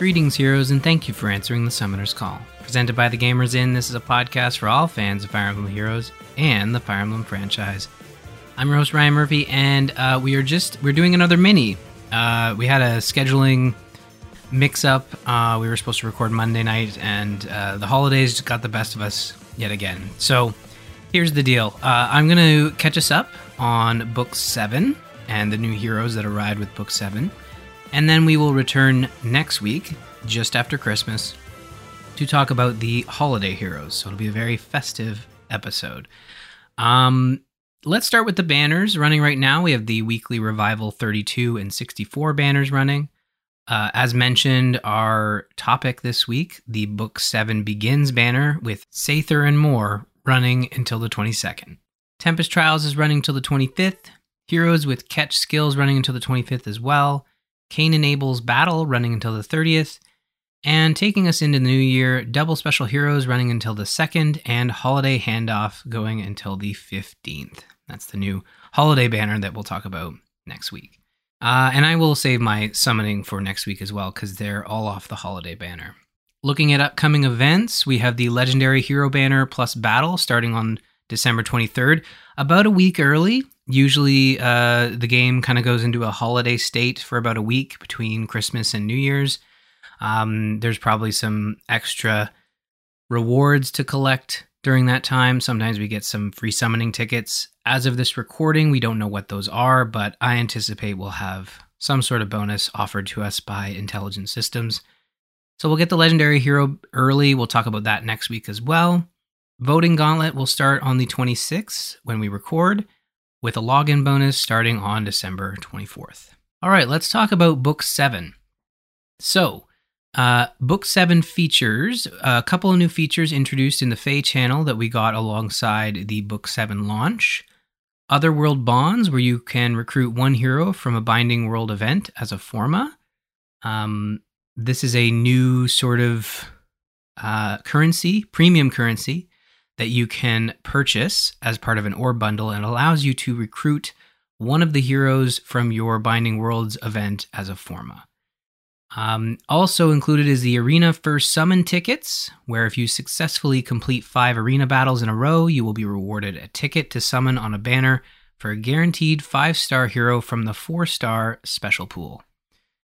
Greetings, heroes, and thank you for answering the Summoner's Call. Presented by the Gamers Inn, this is a podcast for all fans of Fire Emblem Heroes and the Fire Emblem franchise. I'm your host Ryan Murphy, and uh, we are just we're doing another mini. Uh, we had a scheduling mix-up. Uh, we were supposed to record Monday night, and uh, the holidays got the best of us yet again. So here's the deal: uh, I'm going to catch us up on Book Seven and the new heroes that arrived with Book Seven. And then we will return next week, just after Christmas, to talk about the holiday heroes. So it'll be a very festive episode. Um, let's start with the banners running right now. We have the weekly revival 32 and 64 banners running. Uh, as mentioned, our topic this week, the Book 7 Begins banner with Seiðr and more running until the 22nd. Tempest Trials is running till the 25th. Heroes with catch skills running until the 25th as well. Cain enables battle running until the 30th, and taking us into the new year, double special heroes running until the 2nd, and holiday handoff going until the 15th. That's the new holiday banner that we'll talk about next week. Uh, and I will save my summoning for next week as well because they're all off the holiday banner. Looking at upcoming events, we have the Legendary Hero Banner plus Battle starting on December 23rd, about a week early. Usually, uh, the game kind of goes into a holiday state for about a week between Christmas and New Year's. Um, there's probably some extra rewards to collect during that time. Sometimes we get some free summoning tickets. As of this recording, we don't know what those are, but I anticipate we'll have some sort of bonus offered to us by Intelligent Systems. So we'll get the legendary hero early. We'll talk about that next week as well. Voting Gauntlet will start on the 26th when we record, with a login bonus starting on December 24th. All right, let's talk about Book 7. So, uh, Book 7 features a couple of new features introduced in the Feh channel that we got alongside the Book 7 launch. Otherworld Bonds, where you can recruit one hero from a Binding World event as a Forma. Um, this is a new sort of uh, currency, premium currency, that you can purchase as part of an orb bundle and allows you to recruit one of the heroes from your Binding Worlds event as a Forma. Um, also included is the Arena First Summon tickets, where if you successfully complete five arena battles in a row, you will be rewarded a ticket to summon on a banner for a guaranteed five star hero from the four star special pool.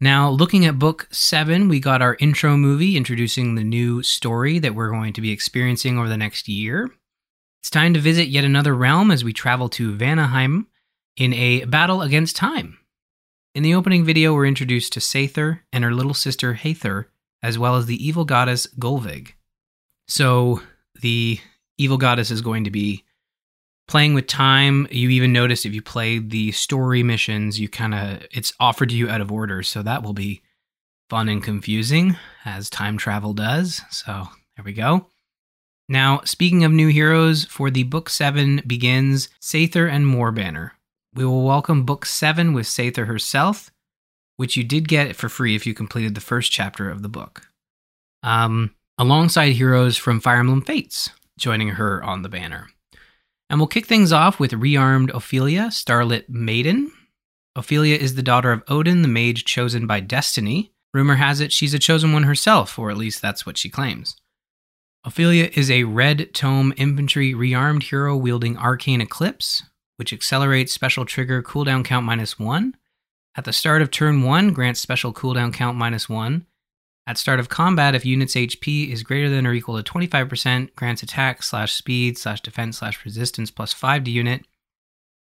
Now, looking at book seven, we got our intro movie introducing the new story that we're going to be experiencing over the next year. It's time to visit yet another realm as we travel to Vanaheim in a battle against time. In the opening video, we're introduced to Seiðr and her little sister Heiðr, as well as the evil goddess Gullveig. So, the evil goddess is going to be playing with time you even notice if you play the story missions you kind of it's offered to you out of order. So that will be fun and confusing as time travel does. So there we go. Now speaking of new heroes for the book 7 begins Seiðr and more banner we will welcome book 7 with sather herself which you did get for free if you completed the first chapter of the book. Um, alongside heroes from fire emblem fates joining her on the banner and we'll kick things off with rearmed Ophelia, Starlit Maiden. Ophelia is the daughter of Odin, the mage chosen by destiny. Rumor has it she's a chosen one herself, or at least that's what she claims. Ophelia is a red tome infantry rearmed hero wielding arcane eclipse, which accelerates special trigger cooldown count minus one. At the start of turn one, grants special cooldown count minus one, at start of combat, if unit's HP is greater than or equal to 25%, grants attack slash speed slash defense slash resistance plus 5 to unit.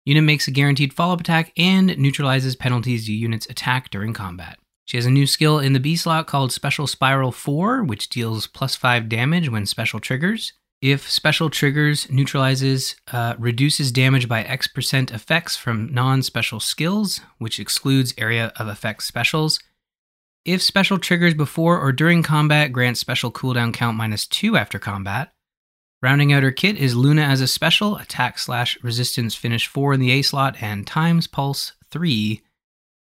Unit makes a guaranteed follow up attack and neutralizes penalties to unit's attack during combat. She has a new skill in the B slot called Special Spiral 4, which deals plus 5 damage when special triggers. If special triggers neutralizes, uh, reduces damage by X percent effects from non special skills, which excludes area of effect specials if special triggers before or during combat, grant special cooldown count minus 2 after combat. Rounding out her kit is Luna as a special, attack slash resistance finish 4 in the A slot, and times pulse 3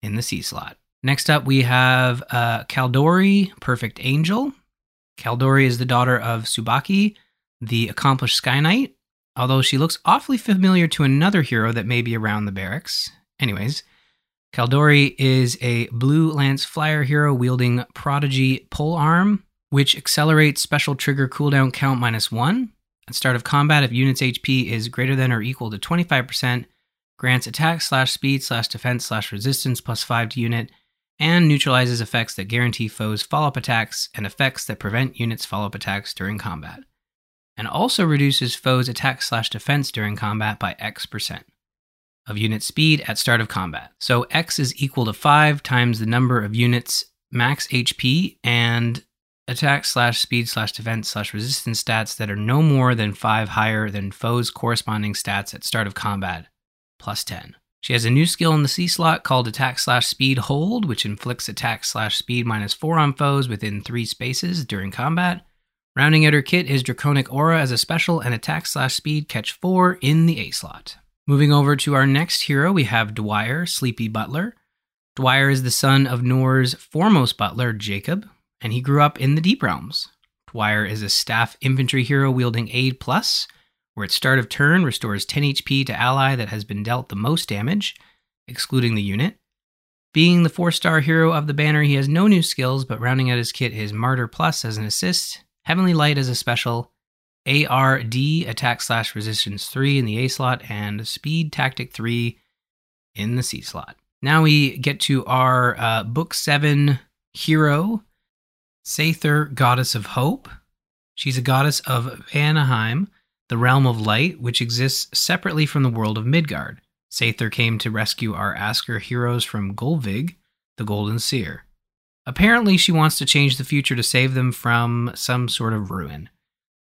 in the C slot. Next up, we have uh, Caeldori, Perfect Angel. Caeldori is the daughter of Subaki, the accomplished Sky Knight, although she looks awfully familiar to another hero that may be around the barracks. Anyways, Caeldori is a blue Lance Flyer hero wielding Prodigy Pole Arm, which accelerates special trigger cooldown count minus one. At start of combat, if unit's HP is greater than or equal to 25%, grants attack slash speed slash defense slash resistance plus 5 to unit, and neutralizes effects that guarantee foes follow up attacks and effects that prevent units' follow up attacks during combat. And also reduces foes' attack slash defense during combat by X percent of unit speed at start of combat. So X is equal to 5 times the number of units max HP and attack slash speed slash defense slash resistance stats that are no more than 5 higher than foes' corresponding stats at start of combat, plus 10. She has a new skill in the C slot called attack slash speed hold, which inflicts attack slash speed minus 4 on foes within 3 spaces during combat. Rounding out her kit is Draconic Aura as a special and attack slash speed catch 4 in the A slot. Moving over to our next hero, we have Dwyer, Sleepy Butler. Dwyer is the son of Nohr's foremost butler, Jacob, and he grew up in the Deep Realms. Dwyer is a staff infantry hero wielding Aid Plus, where at start of turn restores 10 HP to ally that has been dealt the most damage, excluding the unit. Being the four star hero of the banner, he has no new skills, but rounding out his kit is Martyr Plus as an assist, Heavenly Light as a special, ARD attack slash resistance 3 in the A slot, and speed tactic 3 in the C slot. Now we get to our uh, book 7 hero, Seiðr, Goddess of Hope. She's a goddess of Vanaheim, the realm of light, which exists separately from the world of Midgard. Seiðr came to rescue our Askr heroes from Gullveig, the Golden Seer. Apparently, she wants to change the future to save them from some sort of ruin.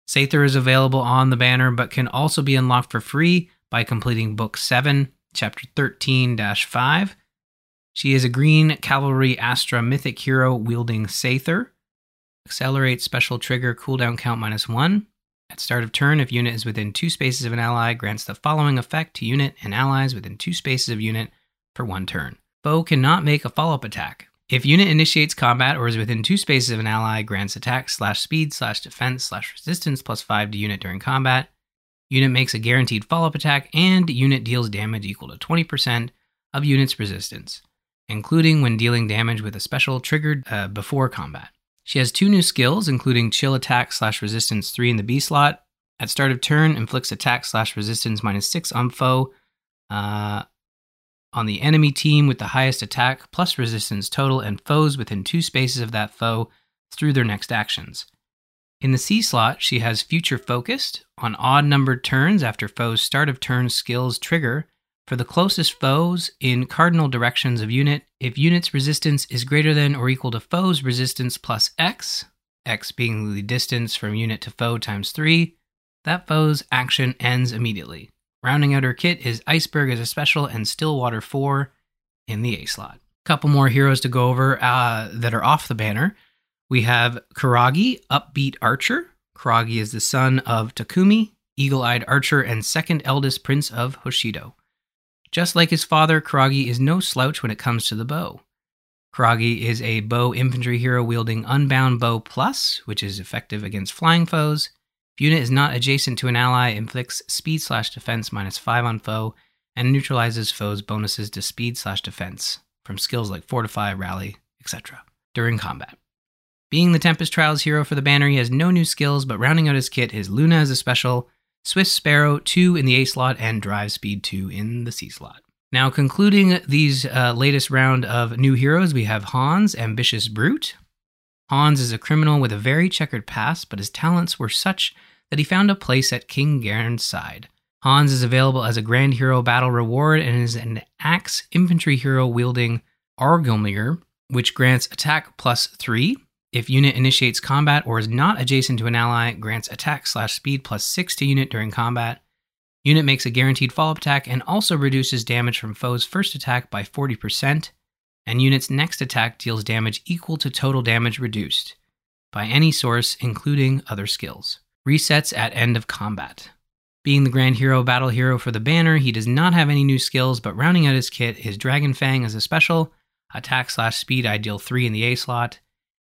Seiðr is available on the banner, but can also be unlocked for free by completing Book 7, Chapter 13 5. She is a green cavalry Astra mythic hero wielding Seiðr. Accelerate special trigger cooldown count minus 1. At start of turn, if unit is within two spaces of an ally, grants the following effect to unit and allies within two spaces of unit for one turn. Foe cannot make a follow up attack. If unit initiates combat or is within two spaces of an ally, grants attack slash speed slash defense slash resistance plus five to unit during combat. Unit makes a guaranteed follow up attack, and unit deals damage equal to 20% of unit's resistance, including when dealing damage with a special triggered uh, before combat. She has two new skills, including chill attack slash resistance 3 in the B slot. At start of turn, inflicts attack slash resistance minus 6 on foe. Uh, on the enemy team with the highest attack plus resistance total and foes within two spaces of that foe through their next actions. In the C slot, she has Future Focused on odd numbered turns after foes' start of turn skills trigger for the closest foes in cardinal directions of unit if unit's resistance is greater than or equal to foe's resistance plus X, X being the distance from unit to foe times 3, that foe's action ends immediately. Rounding out her kit is Iceberg as a special and Stillwater 4 in the A slot. Couple more heroes to go over uh, that are off the banner. We have Kiragi, Upbeat Archer. Kiragi is the son of Takumi, Eagle Eyed Archer, and second eldest prince of Hoshido. Just like his father, Kiragi is no slouch when it comes to the bow. Kiragi is a bow infantry hero wielding Unbound Bow Plus, which is effective against flying foes, if unit is not adjacent to an ally, inflicts speed slash defense minus 5 on foe, and neutralizes foes' bonuses to speed slash defense from skills like Fortify, Rally, etc. during combat. Being the Tempest Trials hero for the banner, he has no new skills, but rounding out his kit is Luna as a special, Swift Sparrow 2 in the A slot, and Drive Speed 2 in the C slot. Now, concluding these uh, latest round of new heroes, we have Hans, Ambitious Brute, Hans is a criminal with a very checkered past, but his talents were such that he found a place at King Garon's side. Hans is available as a Grand Hero battle reward and is an axe infantry hero wielding Argilmir, which grants attack plus 3. If unit initiates combat or is not adjacent to an ally, grants attack slash speed plus 6 to unit during combat. Unit makes a guaranteed follow up attack and also reduces damage from foe's first attack by 40% and unit's next attack deals damage equal to total damage reduced by any source, including other skills. Resets at end of combat. Being the Grand Hero Battle Hero for the banner, he does not have any new skills, but rounding out his kit is Dragon Fang as a special, attack slash speed ideal 3 in the A slot,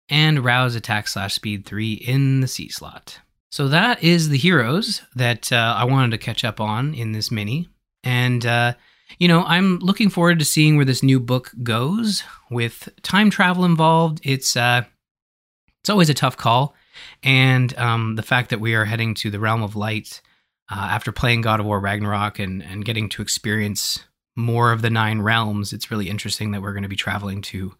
and Rouse attack slash speed 3 in the C slot. So that is the heroes that uh, I wanted to catch up on in this mini. And uh, you know, I'm looking forward to seeing where this new book goes with time travel involved. It's uh, it's always a tough call, and um, the fact that we are heading to the realm of light uh, after playing God of War Ragnarok and and getting to experience more of the nine realms, it's really interesting that we're going to be traveling to.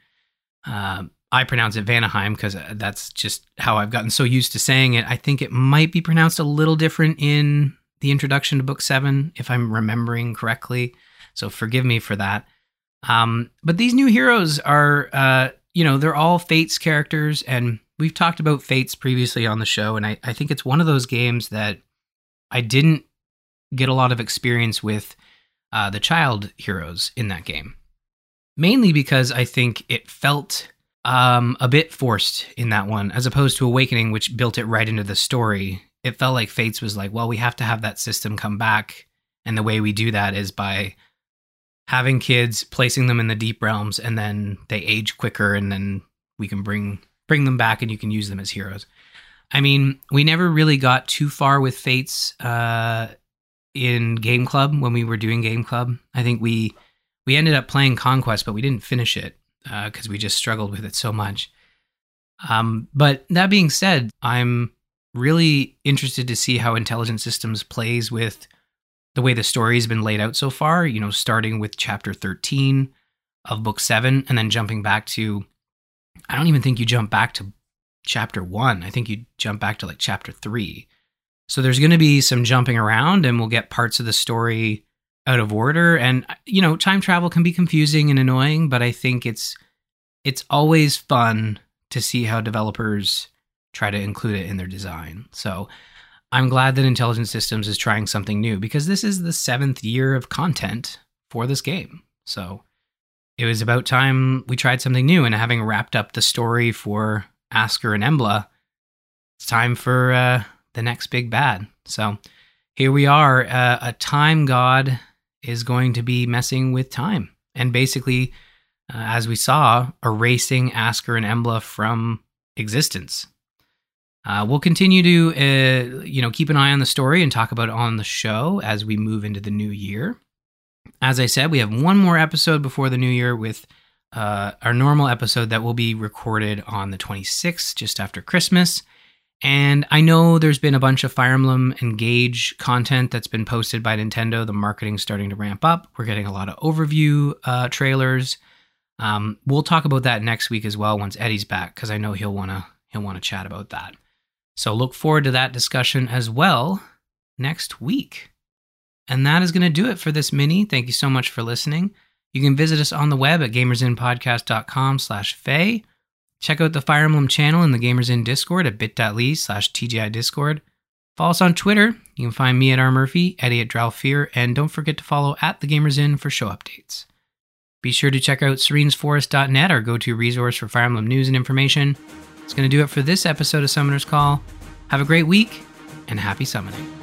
Uh, I pronounce it Vanaheim because uh, that's just how I've gotten so used to saying it. I think it might be pronounced a little different in the introduction to Book Seven, if I'm remembering correctly. So forgive me for that. Um, but these new heroes are, uh, you know, they're all Fates characters, and we've talked about Fates previously on the show, and I, I think it's one of those games that I didn't get a lot of experience with uh, the child heroes in that game. Mainly because I think it felt um, a bit forced in that one, as opposed to Awakening, which built it right into the story. It felt like Fates was like, well, we have to have that system come back. And the way we do that is by having kids, placing them in the deep realms, and then they age quicker, and then we can bring bring them back, and you can use them as heroes. I mean, we never really got too far with Fates uh, in Game Club when we were doing Game Club. I think we we ended up playing Conquest, but we didn't finish it because uh, we just struggled with it so much. Um, but that being said, I'm really interested to see how Intelligent Systems plays with the way the story's been laid out so far, you know, starting with chapter 13 of book 7 and then jumping back to I don't even think you jump back to chapter 1. I think you jump back to like chapter 3. So there's going to be some jumping around and we'll get parts of the story out of order and you know, time travel can be confusing and annoying, but I think it's it's always fun to see how developers try to include it in their design. So I'm glad that Intelligent Systems is trying something new because this is the seventh year of content for this game. So it was about time we tried something new. And having wrapped up the story for Askr and Embla, it's time for uh, the next big bad. So here we are. Uh, a time god is going to be messing with time. And basically, uh, as we saw, erasing Askr and Embla from existence. Uh, we'll continue to, uh, you know, keep an eye on the story and talk about it on the show as we move into the new year. As I said, we have one more episode before the new year with uh, our normal episode that will be recorded on the 26th, just after Christmas. And I know there's been a bunch of Fire Emblem Engage content that's been posted by Nintendo. The marketing's starting to ramp up. We're getting a lot of overview uh, trailers. Um, we'll talk about that next week as well once Eddie's back because I know he'll wanna he'll wanna chat about that. So look forward to that discussion as well next week. And that is going to do it for this mini. Thank you so much for listening. You can visit us on the web at gamersinpodcast.com slash fay. Check out the Fire Emblem channel in the Gamers Inn Discord at bit.ly slash TGI Discord. Follow us on Twitter. You can find me at R. Murphy, Eddie at Dralfear, and don't forget to follow at the Gamers Inn for show updates. Be sure to check out serenesforest.net, our go to resource for Fire Emblem news and information. It's going to do it for this episode of Summoner's Call. Have a great week and happy summoning.